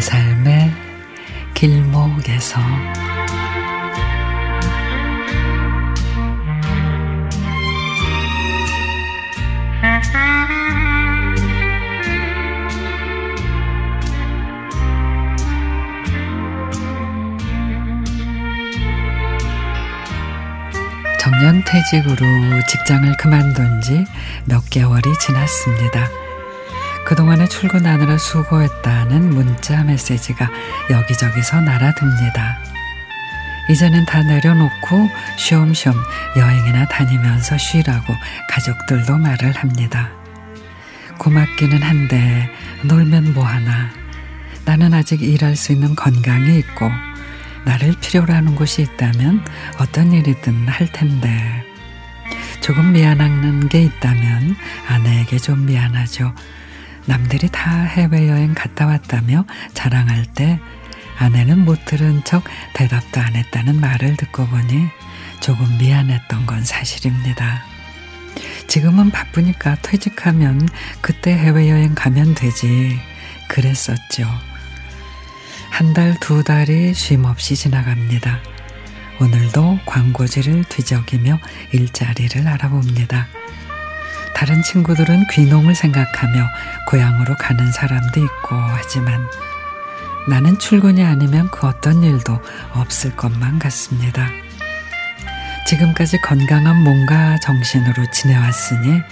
삶의 길목에서 정년퇴직으로 직장을 그만둔 지 몇 개월이 지났습니다. 그동안에 출근하느라 수고했다는 문자 메시지가 여기저기서 날아듭니다. 이제는 다 내려놓고 쉬엄쉬엄 여행이나 다니면서 쉬라고 가족들도 말을 합니다. 고맙기는 한데 놀면 뭐하나. 나는 아직 일할 수 있는 건강이 있고 나를 필요로 하는 곳이 있다면 어떤 일이든 할 텐데 조금 미안한 게 있다면 아내에게 좀 미안하죠. 남들이 다 해외여행 갔다 왔다며 자랑할 때 아내는 못 들은 척 대답도 안 했다는 말을 듣고 보니 조금 미안했던 건 사실입니다. 지금은 바쁘니까 퇴직하면 그때 해외여행 가면 되지. 그랬었죠. 한 달, 두 달이 쉼 없이 지나갑니다. 오늘도 광고지를 뒤적이며 일자리를 알아봅니다. 다른 친구들은 귀농을 생각하며 고향으로 가는 사람도 있고 하지만 나는 출근이 아니면 그 어떤 일도 없을 것만 같습니다. 지금까지 건강한 몸과 정신으로 지내왔으니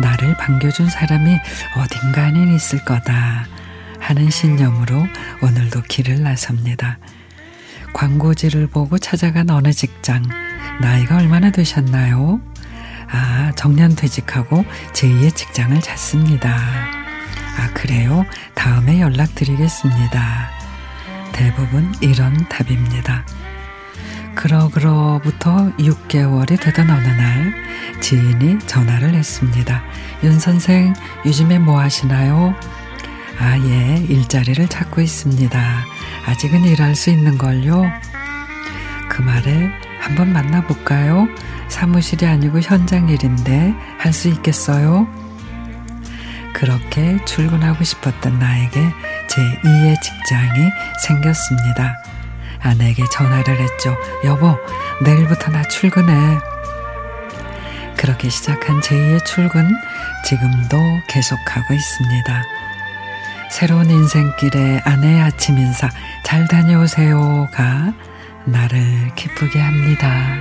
나를 반겨준 사람이 어딘가는 있을 거다 하는 신념으로 오늘도 길을 나섭니다. 광고지를 보고 찾아간 어느 직장, 나이가 얼마나 되셨나요? 아, 정년퇴직하고 제2의 직장을 찾습니다. 아, 그래요? 다음에 연락드리겠습니다. 대부분 이런 답입니다. 그러그로부터 6개월이 되던 어느 날 지인이 전화를 했습니다. 윤 선생, 요즘에 뭐 하시나요? 아, 예, 일자리를 찾고 있습니다. 아직은 일할 수 있는 걸요? 그 말에 한번 만나볼까요? 사무실이 아니고 현장 일인데 할 수 있겠어요? 그렇게 출근하고 싶었던 나에게 제 2의 직장이 생겼습니다. 아내에게 전화를 했죠. 여보, 내일부터 나 출근해. 그렇게 시작한 제2의 출근, 지금도 계속하고 있습니다. 새로운 인생길에 아내의 아침 인사 잘 다녀오세요가 나를 기쁘게 합니다.